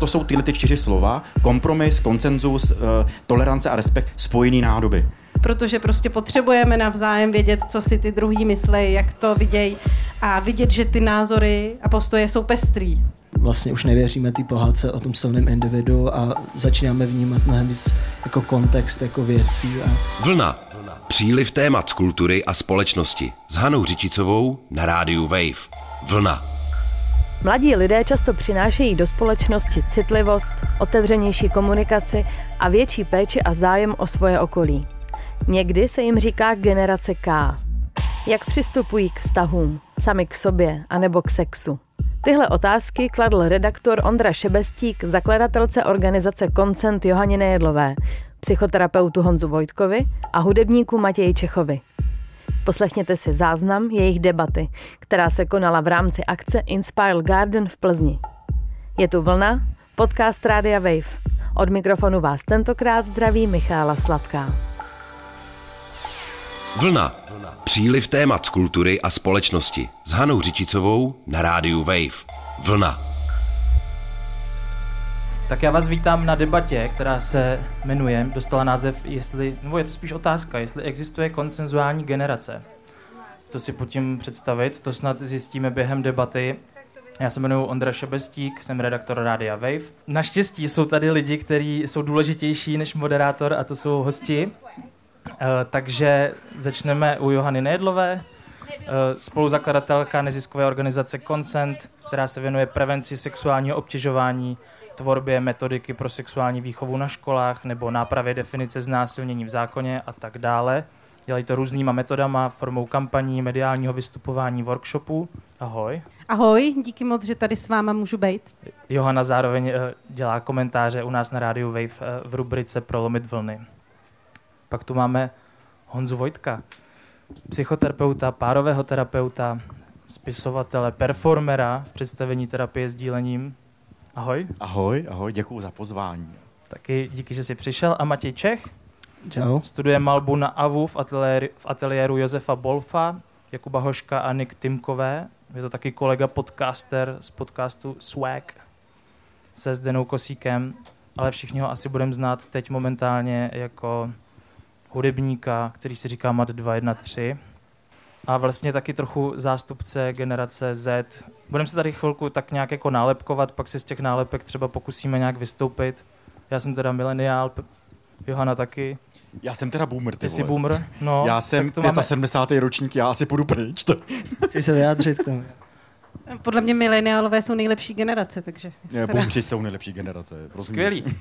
proto jsou tyhle ty čtyři slova, kompromis, konsenzus, tolerance a respekt spojený nádoby protože prostě potřebujeme navzájem vědět, co si ty druhý myslí, jak to vidějí a vidět, že ty názory a postoje jsou pestrý. Vlastně už nevěříme té pohádce o tom silném individu a začínáme vnímat mnohem víc jako kontext, jako věcí. A... Vlna. Příliv témat z kultury a společnosti s Hanou Řičicovou na rádiu Wave. Vlna. Mladí lidé často přinášejí do společnosti citlivost, otevřenější komunikaci a větší péči a zájem o svoje okolí. Někdy se jim říká generace K. Jak přistupují k vztahům, sami k sobě, anebo k sexu? Tyhle otázky kladl redaktor Ondra Šebestík zakladatelce organizace Koncent Johaně Nejedlové, psychoterapeutu Honzu Vojtkovi a hudebníku Matěji Čechovi. Poslechněte si záznam jejich debaty, která se konala v rámci akce Inspire Garden v Plzni. Je tu vlna, podcast Rádia Wave. Od mikrofonu vás tentokrát zdraví Michála Sladká. Vlna. Příliv témat z kultury a společnosti s Hanou Řičicovou na rádiu Wave. Vlna. Tak já vás vítám na debatě, která se jmenuje, dostala název, jestli, nebo je to spíš otázka, jestli existuje konsenzuální generace. Co si pod tím představit, to snad zjistíme během debaty. Já se jmenuji Ondra Šebestík, jsem redaktor Rádia Wave. Naštěstí jsou tady lidi, kteří jsou důležitější než moderátor a to jsou hosti. Eh, takže začneme u Johany Nejedlové, uh, spoluzakladatelka neziskové organizace Consent, která se věnuje prevenci sexuálního obtěžování, tvorbě metodiky pro sexuální výchovu na školách nebo nápravě definice znásilnění v zákoně a tak dále. Dělají to různýma metodama, formou kampaní, mediálního vystupování, workshopů. Ahoj. Ahoj, díky moc, že tady s váma můžu být. Johana zároveň eh, dělá komentáře u nás na rádiu Wave v rubrice Prolomit vlny. Pak tu máme Honzu Vojtka, psychoterapeuta, párového terapeuta, spisovatele, performera v představení terapie s dílením. Ahoj. Ahoj, ahoj, děkuji za pozvání. Taky díky, že jsi přišel. A Matěj Čech. Čau. Studuje malbu na AVU v ateliéru, v ateliéru Josefa Bolfa, Jakuba Hoška a Nick Timkové. Je to taky kolega podcaster z podcastu Swag se Zdenou Kosíkem, ale všichni ho asi budeme znát teď momentálně jako hudebníka, který se říká Mat 213 a vlastně taky trochu zástupce generace Z. Budeme se tady chvilku tak nějak jako nálepkovat, pak se z těch nálepek třeba pokusíme nějak vystoupit. Já jsem teda mileniál, Johana taky. Já jsem teda boomer, ty, ty jsi boomer? No, já jsem 75. Máme... ročník, já asi půjdu pryč. To... Chci se vyjádřit k tomu. Podle mě mileniálové jsou nejlepší generace, takže... Ne, boomři jsou nejlepší generace. Skvělý.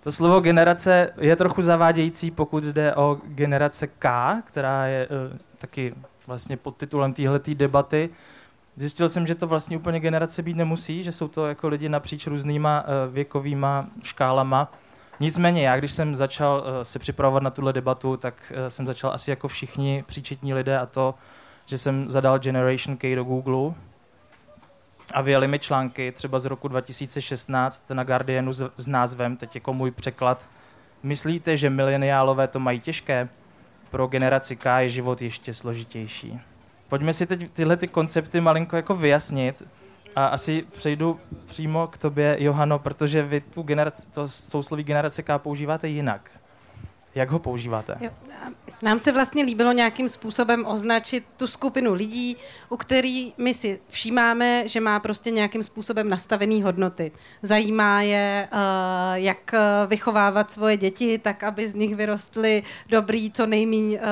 To slovo generace je trochu zavádějící, pokud jde o generace K, která je uh, taky vlastně pod titulem téhleté debaty. Zjistil jsem, že to vlastně úplně generace být nemusí, že jsou to jako lidi napříč různýma uh, věkovýma škálama. Nicméně já, když jsem začal uh, se připravovat na tuhle debatu, tak uh, jsem začal asi jako všichni příčetní lidé a to, že jsem zadal Generation K do Google a vyjeli mi články třeba z roku 2016 na Guardianu s názvem, teď jako můj překlad, Myslíte, že mileniálové to mají těžké? Pro generaci K je život ještě složitější. Pojďme si teď tyhle ty koncepty malinko jako vyjasnit a asi přejdu přímo k tobě, Johano, protože vy tu generaci, to sousloví generace K používáte jinak. Jak ho používáte? Jo, nám se vlastně líbilo nějakým způsobem označit tu skupinu lidí, u který my si všímáme, že má prostě nějakým způsobem nastavený hodnoty. Zajímá je, uh, jak vychovávat svoje děti, tak aby z nich vyrostly dobrý, co nejméně uh,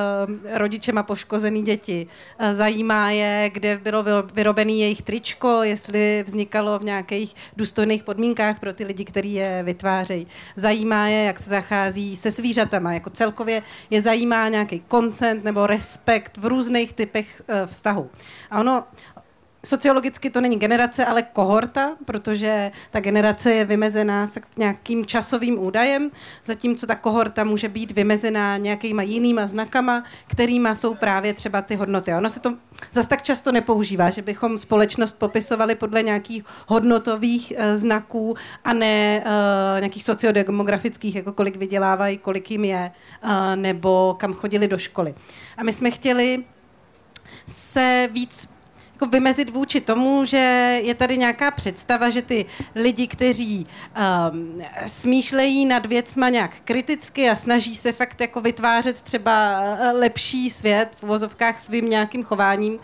rodičema poškozený děti. Zajímá je, kde bylo vyrobené jejich tričko, jestli vznikalo v nějakých důstojných podmínkách pro ty lidi, kteří je vytvářejí. Zajímá je, jak se zachází se zvířatama, jako celkově je zajímá nějaký koncent nebo respekt v různých typech uh, vztahu. A ono, Sociologicky to není generace, ale kohorta, protože ta generace je vymezená fakt nějakým časovým údajem, zatímco ta kohorta může být vymezená nějakýma jinýma znakama, kterýma jsou právě třeba ty hodnoty. Ono se to zase tak často nepoužívá, že bychom společnost popisovali podle nějakých hodnotových uh, znaků a ne uh, nějakých sociodemografických, jako kolik vydělávají, kolik jim je, uh, nebo kam chodili do školy. A my jsme chtěli se víc jako vymezit vůči tomu, že je tady nějaká představa, že ty lidi, kteří um, smýšlejí nad věcma nějak kriticky a snaží se fakt jako vytvářet třeba eh, lepší svět v uvozovkách svým nějakým chováním uh,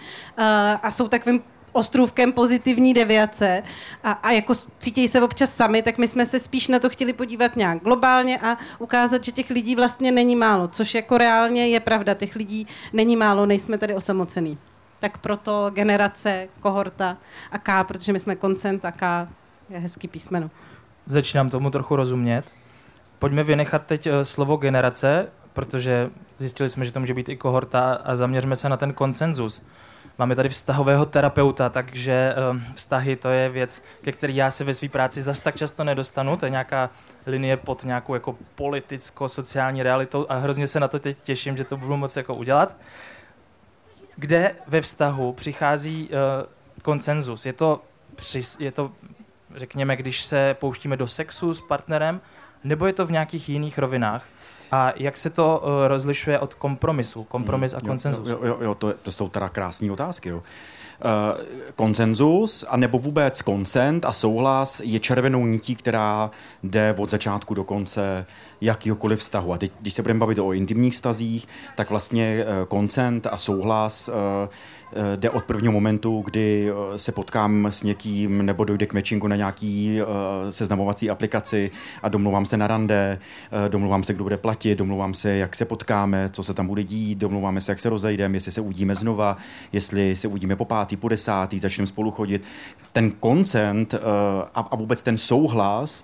a jsou takovým ostrůvkem pozitivní deviace a, a jako cítějí se občas sami, tak my jsme se spíš na to chtěli podívat nějak globálně a ukázat, že těch lidí vlastně není málo, což jako reálně je pravda, těch lidí není málo, nejsme tady osamocený. Tak proto generace, kohorta a K, protože my jsme koncent a K je hezký písmeno. Začínám tomu trochu rozumět. Pojďme vynechat teď eh, slovo generace, protože zjistili jsme, že to může být i kohorta a zaměřme se na ten konsenzus. Máme tady vztahového terapeuta, takže um, vztahy to je věc, ke který já se ve své práci zas tak často nedostanu. To je nějaká linie pod nějakou jako politicko-sociální realitou a hrozně se na to teď těším, že to budu moci jako udělat. Kde ve vztahu přichází uh, konsenzus? Je to, při, je to, řekněme, když se pouštíme do sexu s partnerem, nebo je to v nějakých jiných rovinách? A jak se to uh, rozlišuje od kompromisu? Kompromis a konsenzus? Jo, jo, jo to, to jsou teda krásné otázky. Jo. Uh, konsenzus, a nebo vůbec koncent a souhlas je červenou nití, která jde od začátku do konce jakýhokoliv vztahu. A teď, když se budeme bavit o intimních vztazích, tak vlastně uh, koncent a souhlas uh, Eh, jde od prvního momentu, kdy eh, se potkám s někým nebo dojde k matchingu na nějaký eh, seznamovací aplikaci a domluvám se na rande, domluvám se, kdo bude platit, domluvám se, jak se potkáme, co se tam bude dít, domluváme se, jak se rozejdeme, jestli se uvidíme znova, jestli se uvidíme po pátý, po desátý, začneme spolu chodit. Ten koncent a vůbec ten souhlas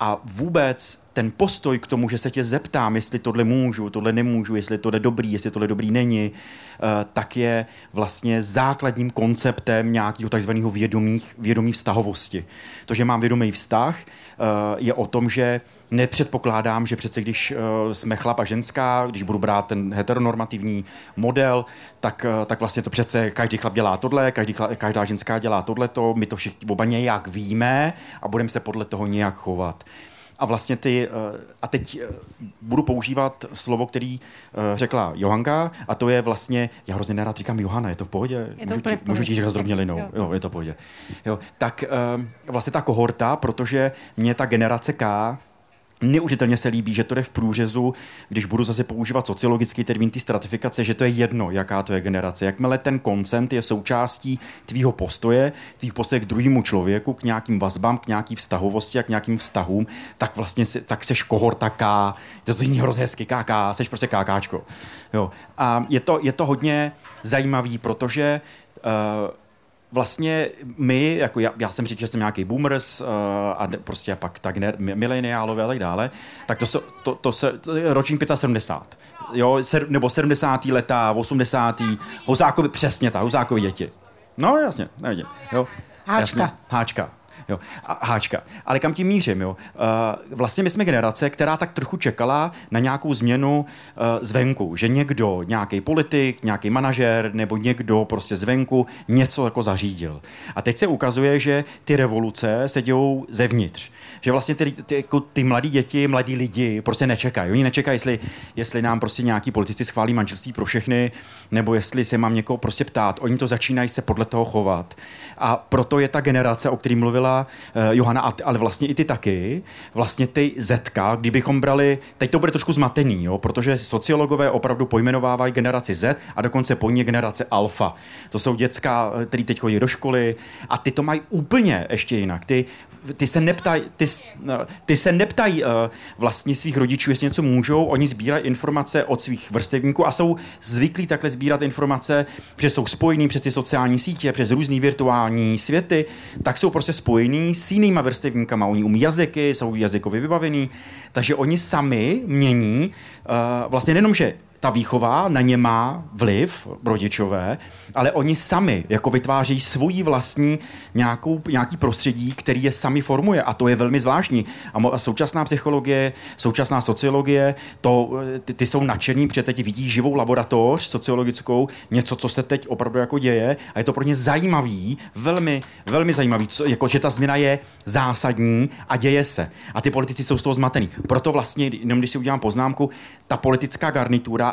a vůbec ten postoj k tomu, že se tě zeptám, jestli tohle můžu, tohle nemůžu, jestli tohle dobrý, jestli tohle dobrý není, eh, tak je vlastně základním konceptem nějakého takzvaného vědomí, vědomí vztahovosti. To, že mám vědomý vztah, eh, je o tom, že nepředpokládám, že přece když eh, jsme chlap a ženská, když budu brát ten heteronormativní model, tak, tak vlastně to přece každý chlap dělá tohle, každý, každá ženská dělá tohleto, my to všichni oba nějak víme a budeme se podle toho nějak chovat. A vlastně ty, eh, a teď eh, budu používat slovo, který eh, řekla Johanka, a to je vlastně, já hrozně nerad říkám Johana, je to v pohodě? Je to můžu, ti, můžu ti říkat zdrobnělinou, jo. jo, je to v pohodě. Jo, tak vlastně ta kohorta, protože mě ta generace K Neužitelně se líbí, že to jde v průřezu, když budu zase používat sociologický termín té stratifikace, že to je jedno, jaká to je generace. Jakmile ten koncent je součástí tvýho postoje, tvých postoje k druhému člověku, k nějakým vazbám, k nějaký vztahovosti a k nějakým vztahům, tak vlastně si, tak seš kohorta K. To zní hrozně hezky, KK, seš prostě KKčko. Jo. A je to, je to hodně zajímavý, protože uh, vlastně my, jako já, já jsem říkal, že jsem nějaký boomers uh, a prostě pak tak ne, mileniálové a tak dále, tak to, se, to, to se, to je ročník 75. Jo, ser, nebo 70. leta, 80. Hozákovi, přesně tak, Hozákovi děti. No jasně, nevidím. Jo. Háčka. Jasně, háčka. Jo. A, háčka. Ale kam tím mířím? Jo? Uh, vlastně my jsme generace, která tak trochu čekala na nějakou změnu uh, zvenku, že někdo, nějaký politik, nějaký manažer nebo někdo prostě zvenku něco jako zařídil. A teď se ukazuje, že ty revoluce se dějou zevnitř že vlastně ty, ty, jako ty mladí děti, mladí lidi prostě nečekají. Oni nečekají, jestli, jestli nám prostě nějaký politici schválí manželství pro všechny, nebo jestli se mám někoho prostě ptát. Oni to začínají se podle toho chovat. A proto je ta generace, o který mluvila uh, Johana, ale vlastně i ty taky, vlastně ty Zetka, kdybychom brali, teď to bude trošku zmatený, jo, protože sociologové opravdu pojmenovávají generaci Z a dokonce po ní generace alfa. To jsou děcka, eh, který teď chodí do školy a ty to mají úplně ještě jinak. Ty ty se neptají, ty, ty se neptají uh, vlastně svých rodičů, jestli něco můžou, oni sbírají informace od svých vrstevníků a jsou zvyklí takhle sbírat informace, protože jsou spojení přes ty sociální sítě, přes různé virtuální světy, tak jsou prostě spojení s jinýma vrstevníkama. Oni umí jazyky, jsou jazykově vybavení, takže oni sami mění uh, vlastně nejenom, že ta výchova na ně má vliv, rodičové, ale oni sami jako vytvářejí svoji vlastní nějakou, nějaký prostředí, který je sami formuje a to je velmi zvláštní. A současná psychologie, současná sociologie, to, ty, ty jsou nadšení, protože teď vidí živou laboratoř sociologickou, něco, co se teď opravdu jako děje a je to pro ně zajímavý, velmi, velmi zajímavý, co, jako, že ta změna je zásadní a děje se. A ty politici jsou z toho zmatený. Proto vlastně, jenom když si udělám poznámku, ta politická garnitura,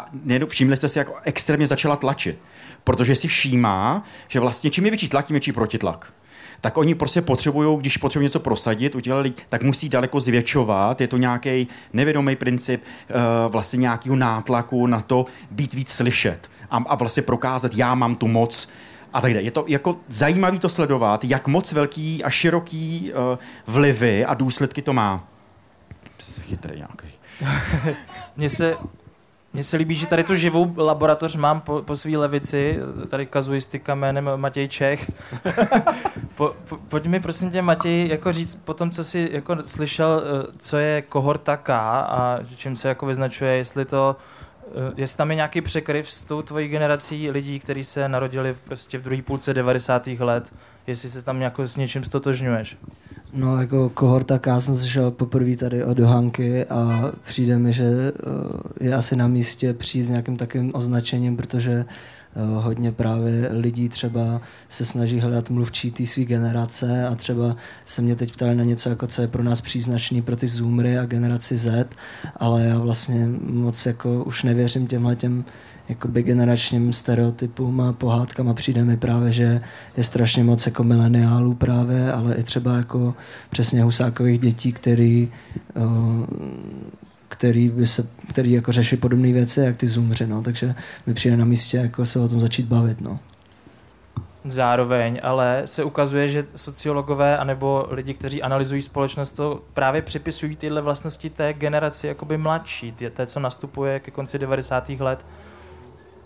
všimli jste si, jak extrémně začala tlačit protože si všímá, že vlastně čím je větší tlak, tím větší protitlak tak oni prostě potřebují, když potřebují něco prosadit, udělali, tak musí daleko zvětšovat. Je to nějaký nevědomý princip uh, vlastně nějakého nátlaku na to být víc slyšet a, a vlastně prokázat, já mám tu moc a tak Je to jako zajímavé to sledovat, jak moc velký a široký uh, vlivy a důsledky to má. Chytrý nějaký. Mně se mně se líbí, že tady tu živou laboratoř mám po, po své levici, tady kazuistika jménem Matěj Čech. po, po, pojď mi prosím tě, Matěj, jako říct po tom, co jsi jako slyšel, eh, co je kohorta K a čím se jako vyznačuje, jestli to eh, Jestli tam je nějaký překryv s tou tvojí generací lidí, kteří se narodili prostě v druhé půlce 90. let, jestli se tam jako s něčím stotožňuješ? No jako kohorta K jsem slyšel poprvé tady od Johanky a přijde mi, že eh, je asi na místě přijít s nějakým takovým označením, protože eh, hodně právě lidí třeba se snaží hledat mluvčí té své generace a třeba se mě teď ptali na něco, jako co je pro nás příznačný pro ty Zoomery a generaci Z, ale já vlastně moc jako už nevěřím těmhle těm jakoby generačním stereotypům a pohádkám a přijde mi právě, že je strašně moc jako mileniálů právě, ale i třeba jako přesně husákových dětí, který, který, by se, který jako řeší podobné věci, jak ty zoomři, no. takže mi přijde na místě jako se o tom začít bavit. No. Zároveň ale se ukazuje, že sociologové anebo lidi, kteří analyzují společnost, to právě připisují tyhle vlastnosti té generaci jakoby mladší, té, co nastupuje ke konci 90. let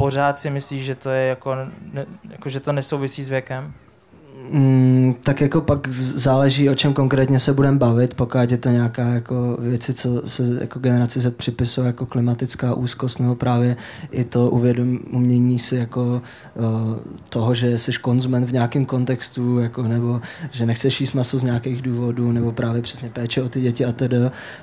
pořád si myslíš, že to je jako, ne, jako že to nesouvisí s věkem? Mm, tak jako pak záleží, o čem konkrétně se budeme bavit, pokud je to nějaká jako věci, co se jako generaci Z připisuje jako klimatická úzkost, nebo právě i to uvědomění si jako uh, toho, že jsi konzument v nějakém kontextu, jako, nebo že nechceš jíst maso z nějakých důvodů, nebo právě přesně péče o ty děti a tedy,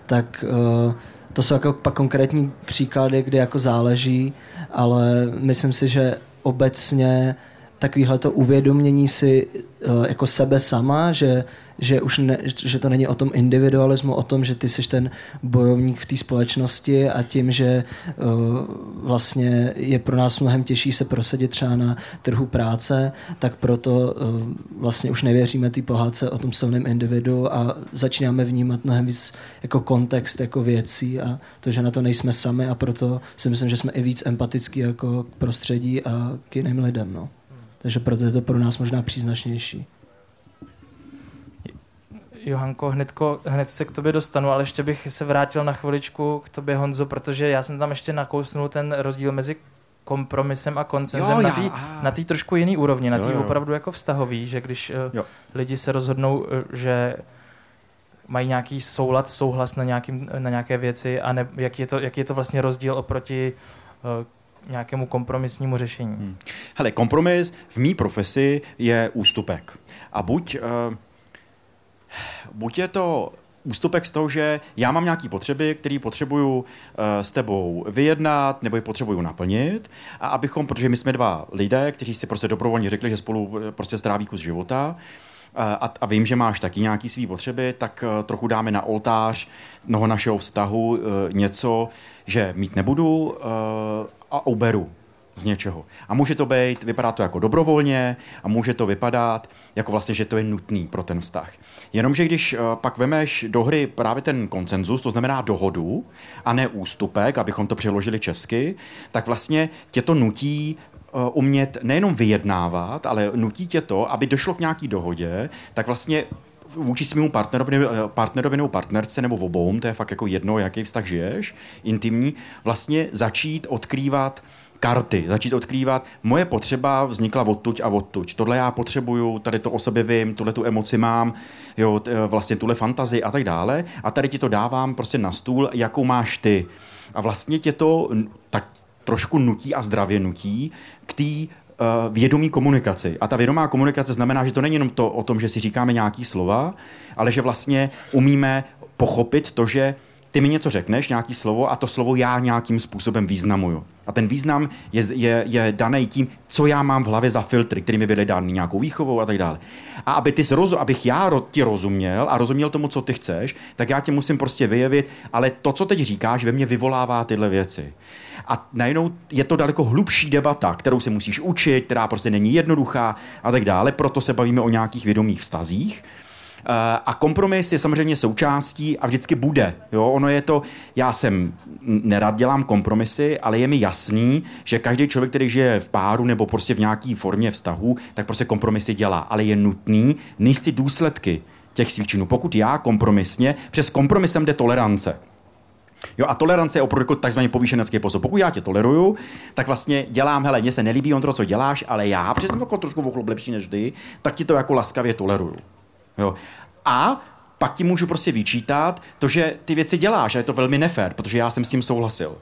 tak uh, to jsou jako pak konkrétní příklady, kde jako záleží, ale myslím si, že obecně takovýhle to uvědomění si uh, jako sebe sama, že že už ne, že to není o tom individualismu, o tom, že ty jsi ten bojovník v té společnosti a tím, že uh, vlastně je pro nás mnohem těžší se prosadit třeba na trhu práce, tak proto uh, vlastně už nevěříme té pohádce o tom silném individu a začínáme vnímat mnohem víc jako kontext jako věcí a to, že na to nejsme sami a proto si myslím, že jsme i víc empatický jako k prostředí a k jiným lidem. No. Takže proto je to pro nás možná příznačnější. Johanko, hnedko, hned se k tobě dostanu, ale ještě bych se vrátil na chviličku k tobě, Honzo, protože já jsem tam ještě nakousnul ten rozdíl mezi kompromisem a koncenzem jo, na té trošku jiný úrovni, na té opravdu jako vztahový, že když uh, jo. lidi se rozhodnou, uh, že mají nějaký soulad, souhlas na, nějakým, na nějaké věci a ne, jak, je to, jak je to vlastně rozdíl oproti uh, nějakému kompromisnímu řešení. Hmm. Hele, kompromis v mý profesi je ústupek. A buď uh, buď je to ústupek z toho, že já mám nějaké potřeby, které potřebuju uh, s tebou vyjednat nebo je potřebuju naplnit a abychom, protože my jsme dva lidé, kteří si prostě dobrovolně řekli, že spolu eh, prostě stráví kus života, eh, a, a vím, že máš taky nějaké své potřeby, tak uh, trochu dáme na oltář mnoho našeho vztahu uh, něco, že mít nebudu uh, a uberu z něčeho. A může to být, vypadá to jako dobrovolně a může to vypadat jako vlastně, že to je nutný pro ten vztah. Jenomže když uh, pak vemeš do hry právě ten koncenzus, to znamená dohodu a ne ústupek, abychom to přeložili česky, tak vlastně tě to nutí uh, umět nejenom vyjednávat, ale nutí tě to, aby došlo k nějaký dohodě, tak vlastně vůči svému partnerovi, eh, partnerovi nebo partnerce nebo obou, to je fakt jako jedno, jaký vztah žiješ, intimní, vlastně začít odkrývat karty, začít odkrývat, moje potřeba vznikla odtuď a odtuď. Tohle já potřebuju, tady to o sobě vím, tuhle tu emoci mám, jo, t, vlastně tuhle fantazii a tak dále. A tady ti to dávám prostě na stůl, jakou máš ty. A vlastně tě to tak trošku nutí a zdravě nutí k té uh, vědomí komunikaci. A ta vědomá komunikace znamená, že to není jenom to o tom, že si říkáme nějaký slova, ale že vlastně umíme pochopit to, že ty mi něco řekneš, nějaký slovo, a to slovo já nějakým způsobem významuju. A ten význam je, je, je daný tím, co já mám v hlavě za filtry, které mi byly dány nějakou výchovou a tak dále. A aby ty zrozu, abych já ti rozuměl a rozuměl tomu, co ty chceš, tak já ti musím prostě vyjevit, ale to, co teď říkáš, ve mně vyvolává tyhle věci. A najednou je to daleko hlubší debata, kterou se musíš učit, která prostě není jednoduchá a tak dále. Proto se bavíme o nějakých vědomých vztazích. Eh, a kompromis je samozřejmě součástí a vždycky bude. Jo? Ono je to, já jsem nerad dělám kompromisy, ale je mi jasný, že každý člověk, který žije v páru nebo prostě v nějaké formě vztahu, tak prostě kompromisy dělá. Ale je nutný nejsi si důsledky těch svých činů. Pokud já kompromisně, přes kompromisem jde tolerance. Jo, a tolerance je opravdu jako takzvaný povýšenecký postup. Pokud já tě toleruju, tak vlastně dělám, hele, mně se nelíbí on to, co děláš, ale já, protože jsem jako trošku chlup lepší než ty, tak ti to jako laskavě toleruju. Jo. A pak ti můžu prostě vyčítat to, že ty věci děláš a je to velmi nefér, protože já jsem s tím souhlasil.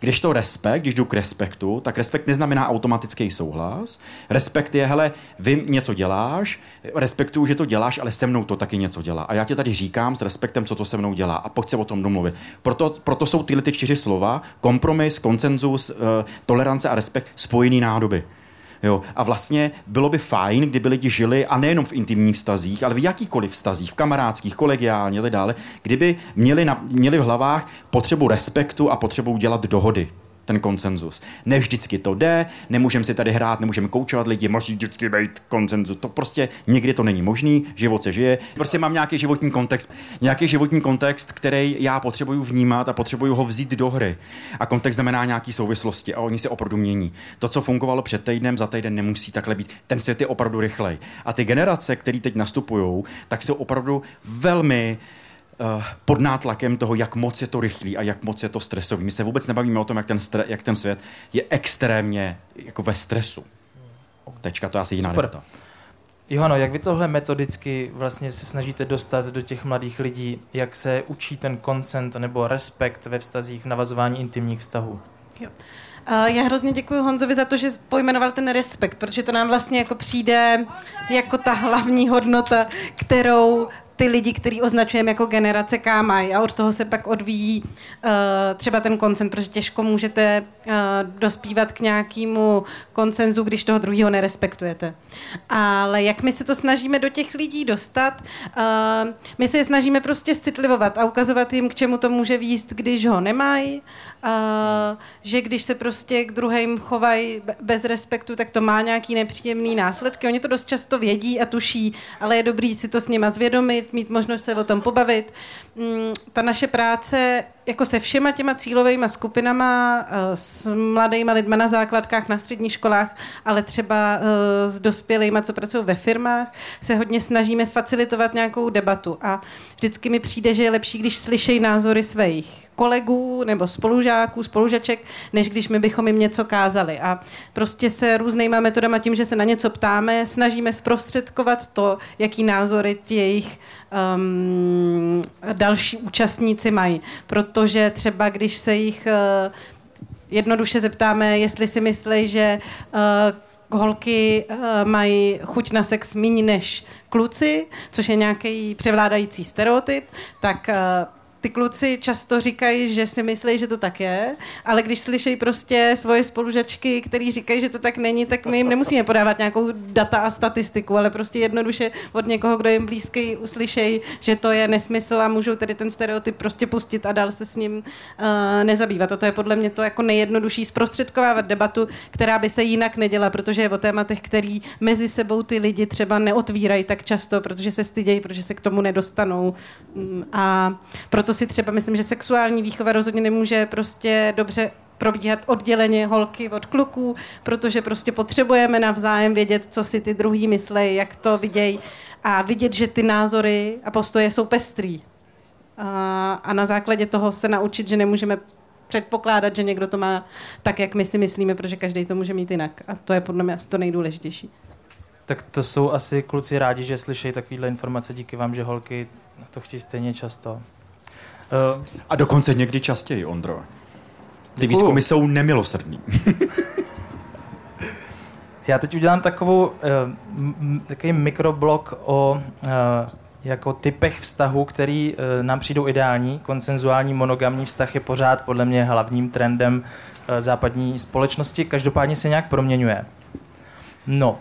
Když to respekt, když jdu k respektu, tak respekt neznamená automatický souhlas. Respekt je, hele, vy něco děláš, respektuju, že to děláš, ale se mnou to taky něco dělá. A já ti tady říkám s respektem, co to se mnou dělá a pojď se o tom domluvit. Proto, proto jsou tyhle ty čtyři slova, kompromis, koncenzus, eh, tolerance a respekt spojený nádoby. Jo. A vlastně bylo by fajn, kdyby lidi žili, a nejenom v intimních vztazích, ale v jakýkoliv vztazích, v kamarádských, kolegiálně a dále, kdyby měli, na, měli v hlavách potřebu respektu a potřebu dělat dohody ten konsenzus. Ne vždycky to jde, nemůžeme si tady hrát, nemůžeme koučovat lidi, musí vždycky být konsenzus. To prostě někdy to není možný, život se žije. Prostě mám nějaký životní kontext, nějaký životní kontext, který já potřebuju vnímat a potřebuju ho vzít do hry. A kontext znamená nějaký souvislosti a oni se opravdu mění. To, co fungovalo před týdnem, za týden nemusí takhle být. Ten svět je opravdu rychlej. A ty generace, které teď nastupují, tak jsou opravdu velmi pod nátlakem toho, jak moc je to rychlý a jak moc je to stresový. My se vůbec nebavíme o tom, jak ten, stre, jak ten svět je extrémně jako ve stresu. Tečka, to je asi jiná Super. debata. Johano, jak vy tohle metodicky vlastně se snažíte dostat do těch mladých lidí? Jak se učí ten koncent nebo respekt ve vztazích v navazování intimních vztahů? Jo. Uh, Já hrozně děkuji Honzovi za to, že pojmenoval ten respekt, protože to nám vlastně jako přijde jako ta hlavní hodnota, kterou ty lidi, který označujeme jako generace K mají a od toho se pak odvíjí uh, třeba ten koncent, protože těžko můžete uh, dospívat k nějakému koncenzu, když toho druhého nerespektujete. Ale jak my se to snažíme do těch lidí dostat, uh, my se je snažíme prostě citlivovat a ukazovat jim, k čemu to může výjist, když ho nemají, uh, že když se prostě k druhým chovají bez respektu, tak to má nějaký nepříjemný následky. Oni to dost často vědí a tuší, ale je dobrý si to s nima zvědomit, mít možnost se o tom pobavit. Mm, Ta naše práce jako se všema těma cílovými skupinama, eh, s mladými lidmi na základkách, na středních školách, ale třeba eh, s dospělými, co pracují ve firmách, se hodně snažíme facilitovat nějakou debatu. A vždycky mi přijde, že je lepší, když slyšejí názory svých kolegů nebo spolužáků, spolužaček, než když my bychom jim něco kázali. A prostě se různýma metodama tím, že se na něco ptáme, snažíme zprostředkovat to, jaký názory ti jejich um, další účastníci mají. Protože třeba když se jich uh, jednoduše zeptáme, jestli si myslí, že uh, holky uh, mají chuť na sex méně než kluci, což je nějaký převládající stereotyp, tak ty kluci často říkají, že si myslí, že to tak je, ale když slyší prostě svoje spolužačky, který říkají, že to tak není, tak my jim nemusíme podávat nějakou data a statistiku, ale prostě jednoduše od někoho, kdo jim blízký, uslyšejí, že to je nesmysl a můžou tedy ten stereotyp prostě pustit a dál se s ním uh, nezabývat. Toto je podle mě to jako nejjednodušší zprostředkovávat debatu, která by se jinak neděla, protože je o tématech, který mezi sebou ty lidi třeba neotvírají tak často, protože se stydějí, protože se k tomu nedostanou. Mm, A proto si třeba myslím, že sexuální výchova rozhodně nemůže prostě dobře probíhat odděleně holky od kluků, protože prostě potřebujeme navzájem vědět, co si ty druhý myslejí, jak to vidějí a vidět, že ty názory a postoje jsou pestrý. A, a na základě toho se naučit, že nemůžeme předpokládat, že někdo to má tak, jak my si myslíme, protože každý to může mít jinak. A to je podle mě asi to nejdůležitější. Tak to jsou asi kluci rádi, že slyšejí takovéhle informace díky vám, že holky to chtějí stejně často. Uh, A dokonce někdy častěji, Ondro. Ty Děkuju. výzkumy jsou nemilosrdný. Já teď udělám takovou, m- takový mikroblok o uh, jako typech vztahu, který nám přijdou ideální. Konsenzuální monogamní vztah je pořád podle mě hlavním trendem západní společnosti, každopádně se nějak proměňuje. No,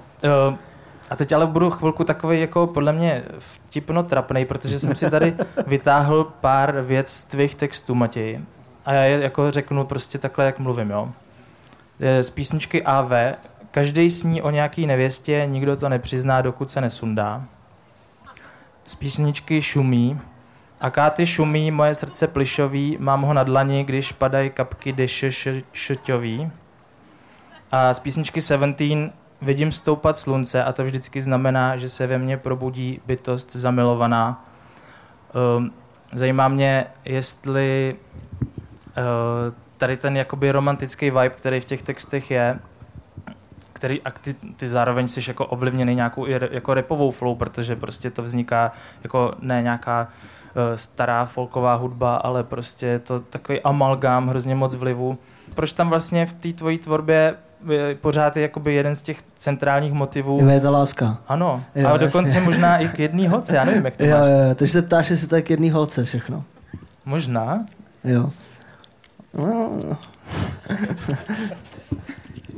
a teď ale budu chvilku takový jako podle mě vtipno trapnej, protože jsem si tady vytáhl pár věc z tvých textů, Matěj. A já je jako řeknu prostě takhle, jak mluvím, jo. Z písničky AV, každý sní o nějaký nevěstě, nikdo to nepřizná, dokud se nesundá. Z písničky šumí, a káty šumí, moje srdce plišový, mám ho na dlani, když padají kapky dešešťový. A z písničky Seventeen vidím stoupat slunce a to vždycky znamená, že se ve mně probudí bytost zamilovaná. Um, zajímá mě, jestli uh, tady ten jakoby romantický vibe, který v těch textech je, který, a ty, ty zároveň jsi jako ovlivněný nějakou jako repovou flow, protože prostě to vzniká jako ne nějaká uh, stará folková hudba, ale prostě je to takový amalgám, hrozně moc vlivu. Proč tam vlastně v té tvojí tvorbě pořád je jakoby jeden z těch centrálních motivů. Je to láska. Ano, jo, a dokonce jasně. možná i k jedné holce, já nevím, jak to jo, máš. Jo, takže se ptáš, jestli to je k jedné holce všechno. Možná. Jo. No.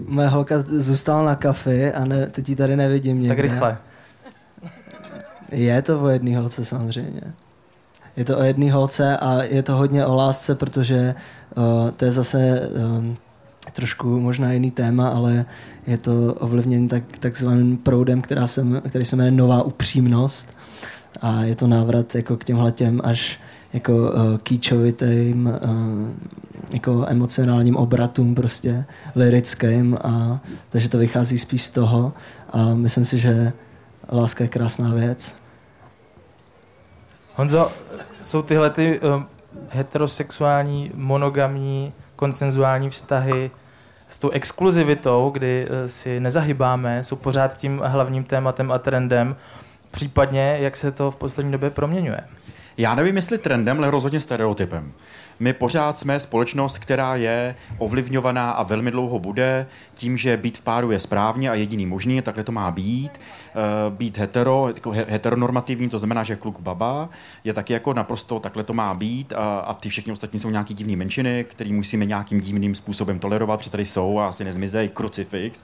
Moje holka zůstala na kafi a ne, teď ji tady nevidím někde. Tak rychle. Je to o jedné holce samozřejmě. Je to o jedné holce a je to hodně o lásce, protože uh, to je zase um, trošku možná jiný téma, ale je to ovlivněn tak, takzvaným proudem, která se, který se jmenuje Nová upřímnost a je to návrat jako k těmhle těm až jako uh, kýčovitým uh, jako emocionálním obratům prostě lirickým a takže to vychází spíš z toho a myslím si, že láska je krásná věc. Honzo, jsou tyhle ty uh, heterosexuální, monogamní konsenzuální vztahy s tou exkluzivitou, kdy eh, si nezahybáme, jsou pořád tím hlavním tématem a trendem, případně jak se to v poslední době proměňuje. Já nevím, jestli trendem, ale rozhodně stereotypem. My pořád jsme společnost, která je ovlivňovaná a velmi dlouho bude tím, že být v páru je správně a jediný možný, takhle to má být. Eh, být hetero, jako heteronormativní, to znamená, že kluk baba je taky jako naprosto takhle to má být a, a ty všechny ostatní jsou nějaký divný menšiny, který musíme nějakým divným způsobem tolerovat, protože tady jsou a asi nezmizejí, krucifix.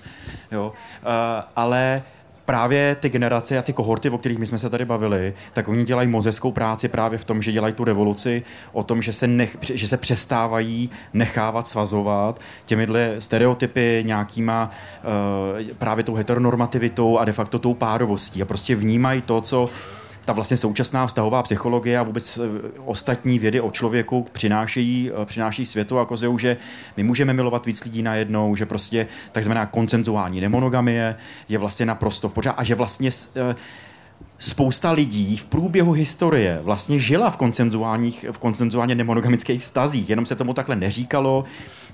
Jo. Uh, ale právě ty generace a ty kohorty, o kterých my jsme se tady bavili, tak oni dělají mozeckou práci právě v tom, že dělají tu revoluci o tom, že se, nech, že se přestávají nechávat svazovat těmihle stereotypy nějakýma uh, právě tou heteronormativitou a de facto tou párovostí a prostě vnímají to, co ta vlastně současná vztahová psychologie a vůbec eh, ostatní vědy o člověku přinášejí, eh, přináší světu a kozeu, že my můžeme milovat víc lidí najednou, že prostě takzvaná koncenzuální nemonogamie je vlastně naprosto v pořád a že vlastně uh, spousta lidí v průběhu historie vlastně žila v koncenzuálních, v koncenzuálně nemonogamických vztazích, jenom se tomu takhle neříkalo.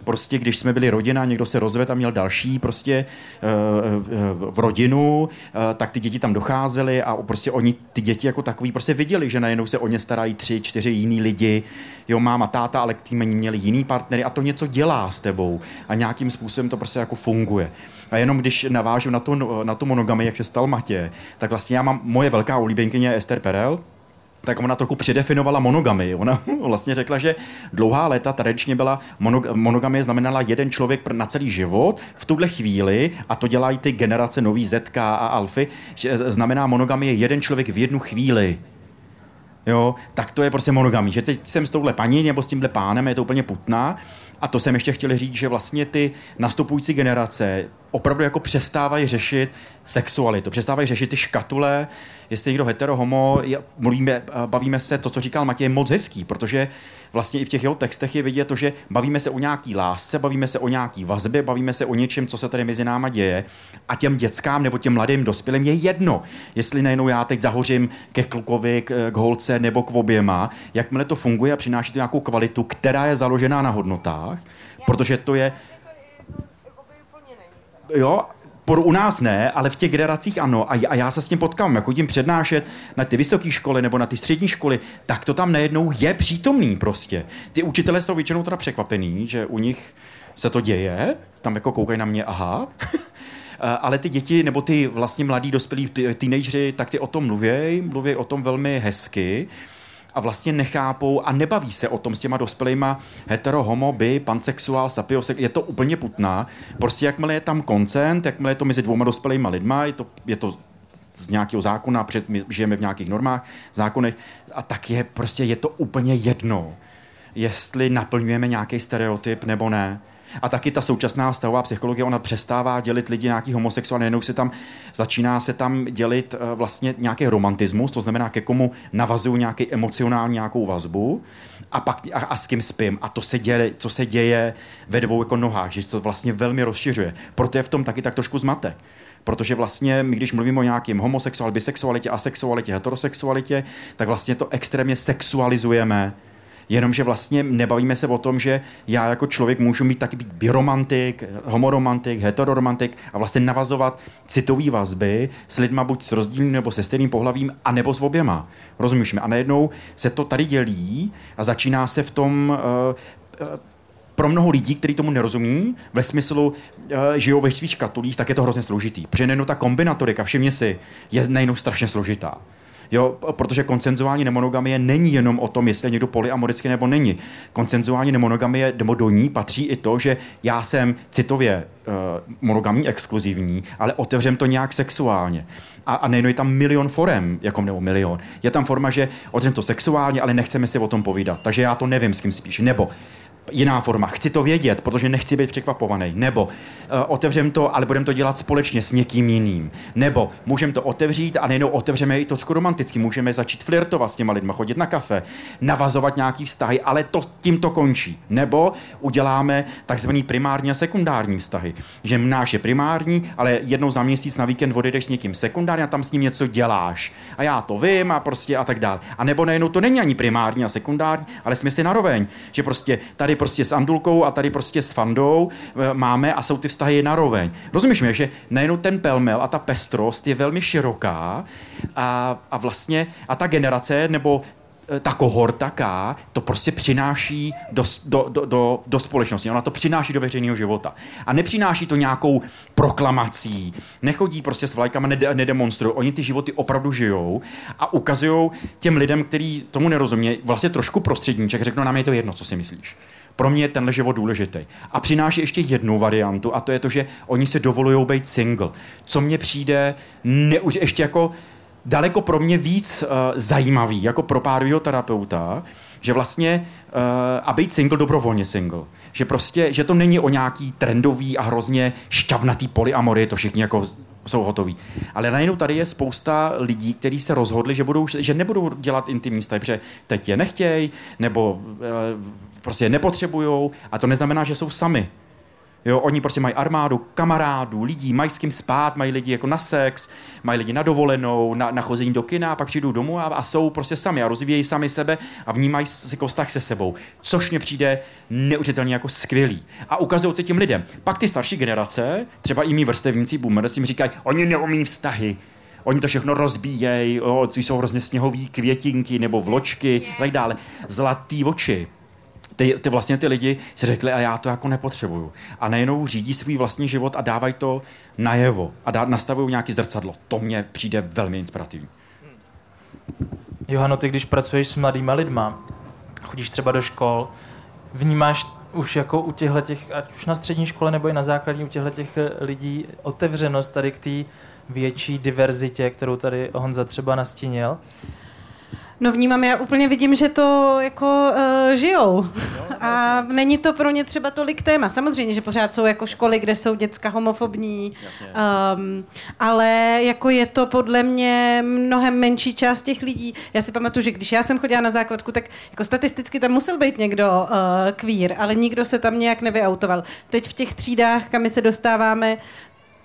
Prostě když jsme byli rodina, někdo se rozvedl a měl další prostě uh, uh, rodinu, uh, tak ty děti tam docházely a prostě oni ty děti jako takový prostě viděli, že najednou se o ně starají tři, čtyři jiní lidi, jo, máma, táta, ale k měli jiný partnery a to něco dělá s tebou a nějakým způsobem to prostě jako funguje. A jenom když navážu na tu, na tu monogamy, jak se stal Matě, tak vlastně já mám moje velká oblíbenkyně Esther Perel, tak ona trochu předefinovala monogamy. Ona vlastně řekla, že dlouhá léta tradičně byla monog- monogamie znamenala jeden člověk na celý život v tuhle chvíli, a to dělají ty generace nový ZK a Alfy, že znamená monogamie jeden člověk v jednu chvíli. Jo, tak to je prostě monogamí, že teď jsem s touhle paní nebo s tímhle pánem, je to úplně putná. A to jsem ještě chtěl říct, že vlastně ty nastupující generace opravdu jako přestávají řešit sexualitu, přestávají řešit ty škatule, jestli někdo hetero, homo, mluvíme, bavíme se, to, co říkal Matěj, je moc hezký, protože vlastně i v těch jeho textech je vidět to, že bavíme se o nějaký lásce, bavíme se o nějaký vazbě, bavíme se o něčem, co se tady mezi náma děje. A těm dětskám nebo těm mladým dospělým je jedno, jestli najednou já teď zahořím ke klukovi, k, k holce nebo k oběma, jakmile to funguje a přináší to nějakou kvalitu, která je založená na hodnotách, protože to je jo, por u nás ne, ale v těch generacích ano. A, a já se s tím potkám, jako tím přednášet na ty vysoké školy nebo na ty střední školy, tak to tam najednou je přítomný prostě. Ty učitelé jsou většinou teda překvapený, že u nich se to děje, tam jako koukají na mě, aha. ale ty děti nebo ty vlastně mladí dospělí ty, teenageři, tak ty o tom mluví, mluví o tom velmi hezky a vlastně nechápou a nebaví se o tom s těma dospělýma hetero, homo, bi, pansexuál, sapiosek, je to úplně putná. Prostě jakmile je tam koncent, jakmile je to mezi dvouma dospělýma lidma, je to, je to z nějakého zákona, před, my žijeme v nějakých normách, zákonech, a tak je prostě je to úplně jedno, jestli naplňujeme nějaký stereotyp nebo ne. A taky ta současná vztahová psychologie, ona přestává dělit lidi nějaký homosexuál, najednou se tam začíná se tam dělit uh, vlastně nějaký romantismus, to znamená, ke komu navazuju nějaký emocionální nějakou vazbu a pak a, a s kým spím. A to se děje, co se děje ve dvou jako nohách, že se to vlastně velmi rozšiřuje. Proto je v tom taky tak trošku zmatek. Protože vlastně my, když mluvíme o nějakém homosexuál, bisexualitě, asexualitě, heterosexualitě, tak vlastně to extrémně sexualizujeme Jenomže vlastně nebavíme se o tom, že já jako člověk můžu mít taky být biromantik, homoromantik, heteroromantik a vlastně navazovat citové vazby s lidma buď s rozdílným nebo se stejným pohlavím, a nebo s oběma. Rozumíš mi? A najednou se to tady dělí a začíná se v tom uh, uh, pro mnoho lidí, kteří tomu nerozumí, ve smyslu uh, žijou ve svých škatulích, tak je to hrozně složitý. Protože nejenom ta kombinatorika, všimně si, je nejenom strašně složitá. Jo, protože koncenzuální nemonogamie není jenom o tom, jestli je někdo polyamorický nebo není. Koncenzuální nemonogamie, nebo do ní patří i to, že já jsem citově uh, monogamní, exkluzivní, ale otevřem to nějak sexuálně. A, a nejen je tam milion forem, jako nebo milion. Je tam forma, že otevřem to sexuálně, ale nechceme si o tom povídat. Takže já to nevím, s kým spíš. Nebo jiná forma. Chci to vědět, protože nechci být překvapovaný. Nebo uh, otevřem to, ale budeme to dělat společně s někým jiným. Nebo můžeme to otevřít a nejenom otevřeme i trošku romanticky. Můžeme začít flirtovat s těma lidma, chodit na kafe, navazovat nějaký vztahy, ale to tím to končí. Nebo uděláme takzvaný primární a sekundární vztahy. Že náš je primární, ale jednou za měsíc na víkend odejdeš s někým sekundárně a tam s ním něco děláš. A já to vím a prostě a tak dále. A nebo nejenom to není ani primární a sekundární, ale jsme si naroveň. Že prostě tady prostě s Andulkou a tady prostě s Fandou eh, máme a jsou ty vztahy naroveň. Rozumíš mi, že nejenom ten pelmel a ta pestrost je velmi široká a, a vlastně a ta generace nebo eh, ta kohorta K to prostě přináší do, do, do, do, do společnosti. Ona to přináší do veřejného života. A nepřináší to nějakou proklamací. Nechodí prostě s vlajkama, nede, nedemonstrují. Oni ty životy opravdu žijou a ukazují těm lidem, kteří tomu nerozumí, vlastně trošku prostředníček, řeknou nám je to jedno, co si myslíš pro mě je tenhle život důležitý. A přináší ještě jednu variantu a to je to, že oni se dovolují být single. Co mně přijde ne, už ještě jako daleko pro mě víc uh, zajímavý, jako pro párovýho terapeuta, že vlastně uh, a být single dobrovolně single. Že prostě, že to není o nějaký trendový a hrozně šťavnatý polyamory, to všichni jako jsou hotoví. Ale najednou tady je spousta lidí, kteří se rozhodli, že, budou, že nebudou dělat intimní stavy, protože teď je nechtějí, nebo uh, prostě je nepotřebujou a to neznamená, že jsou sami. Jo, oni prostě mají armádu kamarádů, lidí, mají s kým spát, mají lidi jako na sex, mají lidi na dovolenou, na, na chození do kina, pak přijdou domů a, a jsou prostě sami a rozvíjejí sami sebe a vnímají jako vztah se sebou, což mně přijde neuvěřitelně jako skvělý. A ukazují to těm lidem. Pak ty starší generace, třeba i mý vrstevníci boomers, jim říkají, oni neumí vztahy, oni to všechno rozbíjejí, ty jsou hrozně sněhový květinky nebo vločky, tak dále. Zlatý oči, ty, ty vlastně ty lidi si řekli, a já to jako nepotřebuju. A nejenom řídí svůj vlastní život a dávají to najevo a dá, nastavují nějaký zrcadlo. To mně přijde velmi inspirativní. Johano, ty když pracuješ s mladýma lidma, chodíš třeba do škol, vnímáš už jako u těchto těch, ať už na střední škole nebo i na základní, u těchto těch lidí otevřenost tady k té větší diverzitě, kterou tady Honza třeba nastínil? No vnímám, já úplně vidím, že to jako uh, žijou. A není to pro ně třeba tolik téma. Samozřejmě, že pořád jsou jako školy, kde jsou děcka homofobní, um, ale jako je to podle mě mnohem menší část těch lidí. Já si pamatuju, že když já jsem chodila na základku, tak jako statisticky tam musel být někdo uh, queer, ale nikdo se tam nějak nevyautoval. Teď v těch třídách, kam my se dostáváme,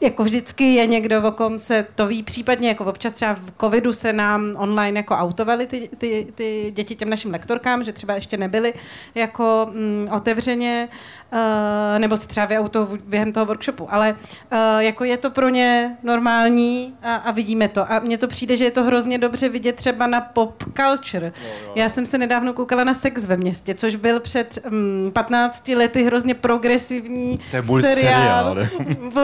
jako vždycky je někdo, o kom se to ví, případně jako občas třeba v covidu se nám online jako autovali ty, ty, ty děti těm našim lektorkám, že třeba ještě nebyly jako mm, otevřeně Uh, nebo si třeba vyjou to během toho workshopu, ale uh, jako je to pro ně normální a, a vidíme to. A mně to přijde, že je to hrozně dobře vidět třeba na pop culture. Jo, jo. Já jsem se nedávno koukala na Sex ve městě, což byl před um, 15 lety hrozně progresivní to je seriál. seriál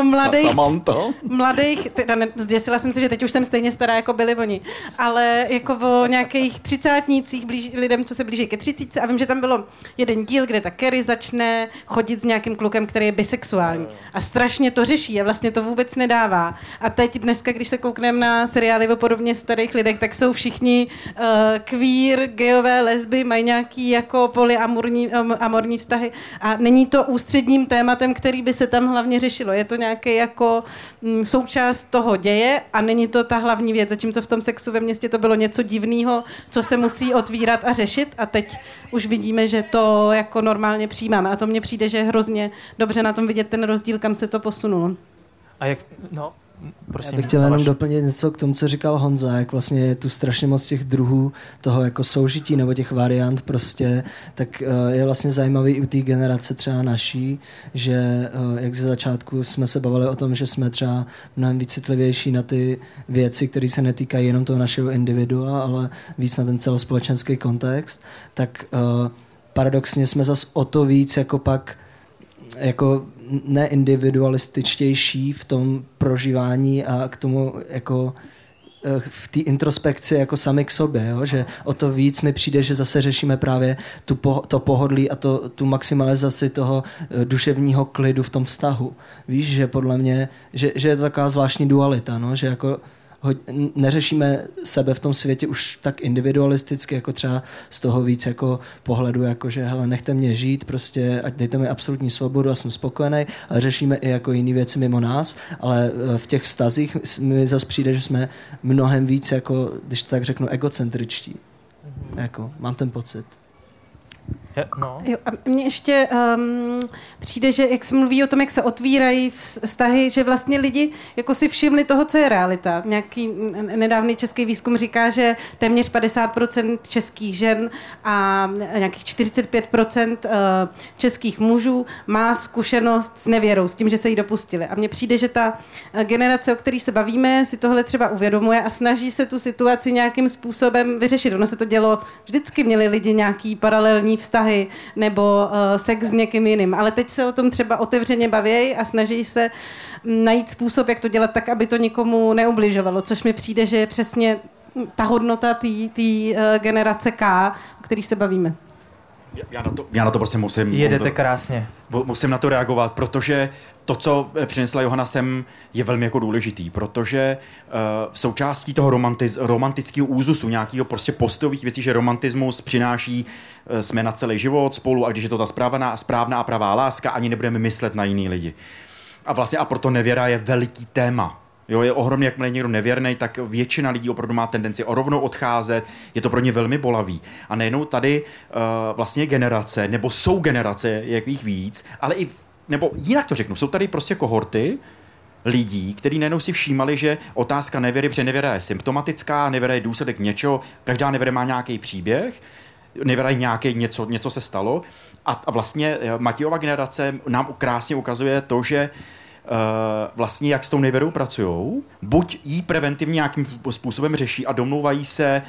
mladých, Samantha? mladých, teda ne, zděsila jsem se, že teď už jsem stejně stará, jako byli oni, ale jako o nějakých třicátnících blíž, lidem, co se blíží ke třicítce a vím, že tam bylo jeden díl, kde ta Kerry začne chodit s nějakým klukem, který je bisexuální. A strašně to řeší a vlastně to vůbec nedává. A teď dneska, když se koukneme na seriály o podobně starých lidech, tak jsou všichni uh, queer, gejové, lesby, mají nějaký jako polyamorní um, amorní vztahy a není to ústředním tématem, který by se tam hlavně řešilo. Je to nějaký jako um, součást toho děje a není to ta hlavní věc, zatímco v tom sexu ve městě to bylo něco divného, co se musí otvírat a řešit a teď už vidíme, že to jako normálně přijímáme a to mně přijde, že je hrozně dobře na tom vidět ten rozdíl, kam se to posunulo. A jak, no, Prosím, Já bych chtěl jenom doplnit něco k tomu, co říkal Honza, jak vlastně je tu strašně moc těch druhů toho jako soužití nebo těch variant prostě, tak uh, je vlastně zajímavý i u té generace třeba naší, že uh, jak ze začátku jsme se bavili o tom, že jsme třeba mnohem víc citlivější na ty věci, které se netýkají jenom toho našeho individua, ale víc na ten celospolečenský kontext, tak uh, paradoxně jsme zas o to víc jako pak jako neindividualističtější v tom prožívání a k tomu jako eh, v té introspekci jako sami k sobě, jo? že o to víc mi přijde, že zase řešíme právě tu po, to pohodlí a to, tu maximalizaci toho eh, duševního klidu v tom vztahu. Víš, že podle mě, že, že je to taková zvláštní dualita, no? že jako neřešíme sebe v tom světě už tak individualisticky, jako třeba z toho víc jako pohledu, jako že hele, nechte mě žít, prostě ať dejte mi absolutní svobodu a jsem spokojený, ale řešíme i jako jiné věci mimo nás, ale e, v těch vztazích mi zase přijde, že jsme mnohem víc jako, když to tak řeknu, egocentričtí. Jako, mám ten pocit. No. Jo, a mně ještě um, přijde, že jak se mluví o tom, jak se otvírají vztahy, že vlastně lidi jako si všimli toho, co je realita. Nějaký nedávný český výzkum říká, že téměř 50% českých žen a nějakých 45% uh, českých mužů má zkušenost s nevěrou, s tím, že se jí dopustili. A mně přijde, že ta generace, o které se bavíme, si tohle třeba uvědomuje a snaží se tu situaci nějakým způsobem vyřešit. Ono se to dělo, vždycky měli lidi nějaký paralelní vztahy nebo uh, sex s někým jiným. Ale teď se o tom třeba otevřeně baví a snaží se najít způsob, jak to dělat tak, aby to nikomu neubližovalo, což mi přijde, že je přesně ta hodnota té uh, generace K, o který se bavíme. Já na to, já na to prostě musím... Jedete krásně. Musím na to reagovat, protože to, co přinesla Johana sem, je velmi jako důležitý, protože uh, součástí toho romantiz, romantického úzusu, nějakého prostě postových věcí, že romantismus přináší uh, jsme na celý život spolu a když je to ta správná, správná a pravá láska, ani nebudeme myslet na jiný lidi. A vlastně a proto nevěra je veliký téma Jo, je ohromně, jakmile je někdo nevěrný, tak většina lidí opravdu má tendenci o rovnou odcházet, je to pro ně velmi bolavý. A nejenom tady uh, vlastně generace, nebo jsou generace, jak jich víc, ale i, nebo jinak to řeknu, jsou tady prostě kohorty, lidí, kteří najednou si všímali, že otázka nevěry, protože nevěra je symptomatická, nevěra je důsledek něčeho, každá nevěra má nějaký příběh, nevěra je nějaký něco, něco se stalo. A, a vlastně eh, Matějova generace nám krásně ukazuje to, že uh, Eh, vlastně jak s tou nevěrou pracují, buď jí preventivně nějakým způsobem řeší a domlouvají se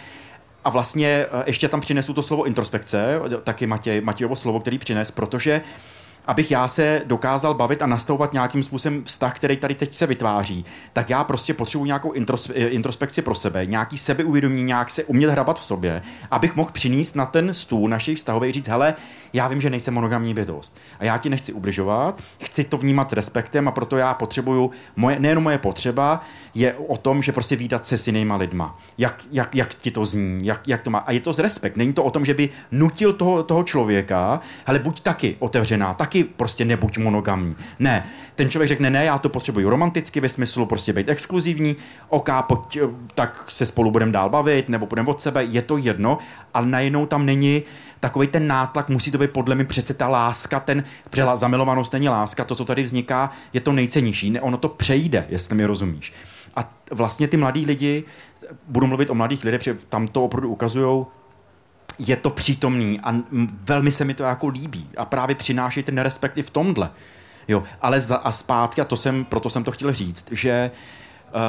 a vlastně eh, ještě tam přinesu to slovo introspekce, taky Matěj, Matějovo slovo, který přines, protože abych já se dokázal bavit a nastavovat nějakým způsobem vztah, který tady teď se vytváří, tak já prostě potřebuji nějakou introspekci pro sebe, nějaký sebeuvědomění, nějak se umět hrabat v sobě, abych mohl přinést na ten stůl našich vztahový říct, hele, já vím, že nejsem monogamní bytost a já ti nechci ubližovat, chci to vnímat respektem a proto já potřebuju, moje, nejen moje potřeba je o tom, že prostě výdat se s jinýma lidma. Jak, jak, jak ti to zní, jak, jak to má. A je to z respekt. Není to o tom, že by nutil toho, toho člověka, ale buď taky otevřená, taky prostě nebuď monogamní. Ne, ten člověk řekne, ne, já to potřebuji romanticky ve smyslu prostě být exkluzivní, ok, pojď, tak se spolu budeme dál bavit, nebo budeme od sebe, je to jedno, ale najednou tam není takový ten nátlak, musí to být podle mě přece ta láska, ten přela, zamilovanost není láska, to, co tady vzniká, je to nejcennější. Ne, ono to přejde, jestli mi rozumíš. A vlastně ty mladí lidi, budu mluvit o mladých lidech, protože tam to opravdu ukazují, je to přítomný a velmi se mi to jako líbí a právě přináší ten respekt i v tomhle. Jo, ale za, a zpátky, a to jsem, proto jsem to chtěl říct, že uh,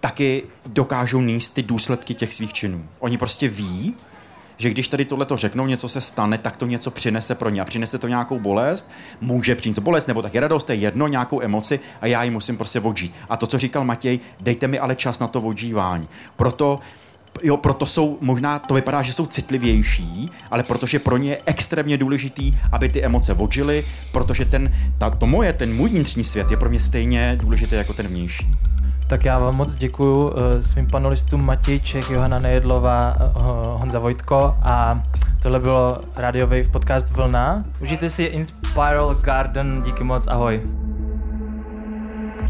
taky dokážou níst ty důsledky těch svých činů. Oni prostě ví, že když tady tohle to řeknou, něco se stane, tak to něco přinese pro ně. A přinese to nějakou bolest, může přinést bolest nebo taky radost, to je jedno, nějakou emoci a já ji musím prostě odžít. A to, co říkal Matěj, dejte mi ale čas na to odžívání. Proto jo, proto jsou, možná to vypadá, že jsou citlivější, ale protože pro ně je extrémně důležitý, aby ty emoce vodžily, protože ten, ta, to moje, ten můj vnitřní svět je pro mě stejně důležitý jako ten vnější. Tak já vám moc děkuji eh, svým panelistům Matěj Čech, Johana Nejedlová, eh, Honza Vojtko a tohle bylo Radio Wave podcast Vlna. Užijte si Inspiral Garden, díky moc, ahoj.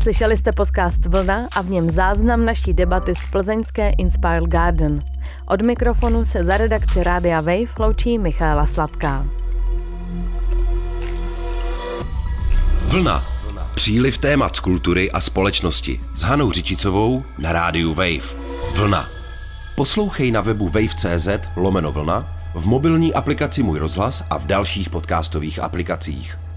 Slyšeli jste podcast Vlna a v něm záznam naší debaty z plzeňské Inspiral Garden. Od mikrofonu se za redakci Rádia Wave loučí Michaela Sladká. Vlna. Příliv témat z kultury a společnosti s Hanou Řičicovou na rádiu Wave. Vlna. Poslouchej na webu wave.cz lomeno vlna, v mobilní aplikaci Můj rozhlas a v dalších podcastových aplikacích.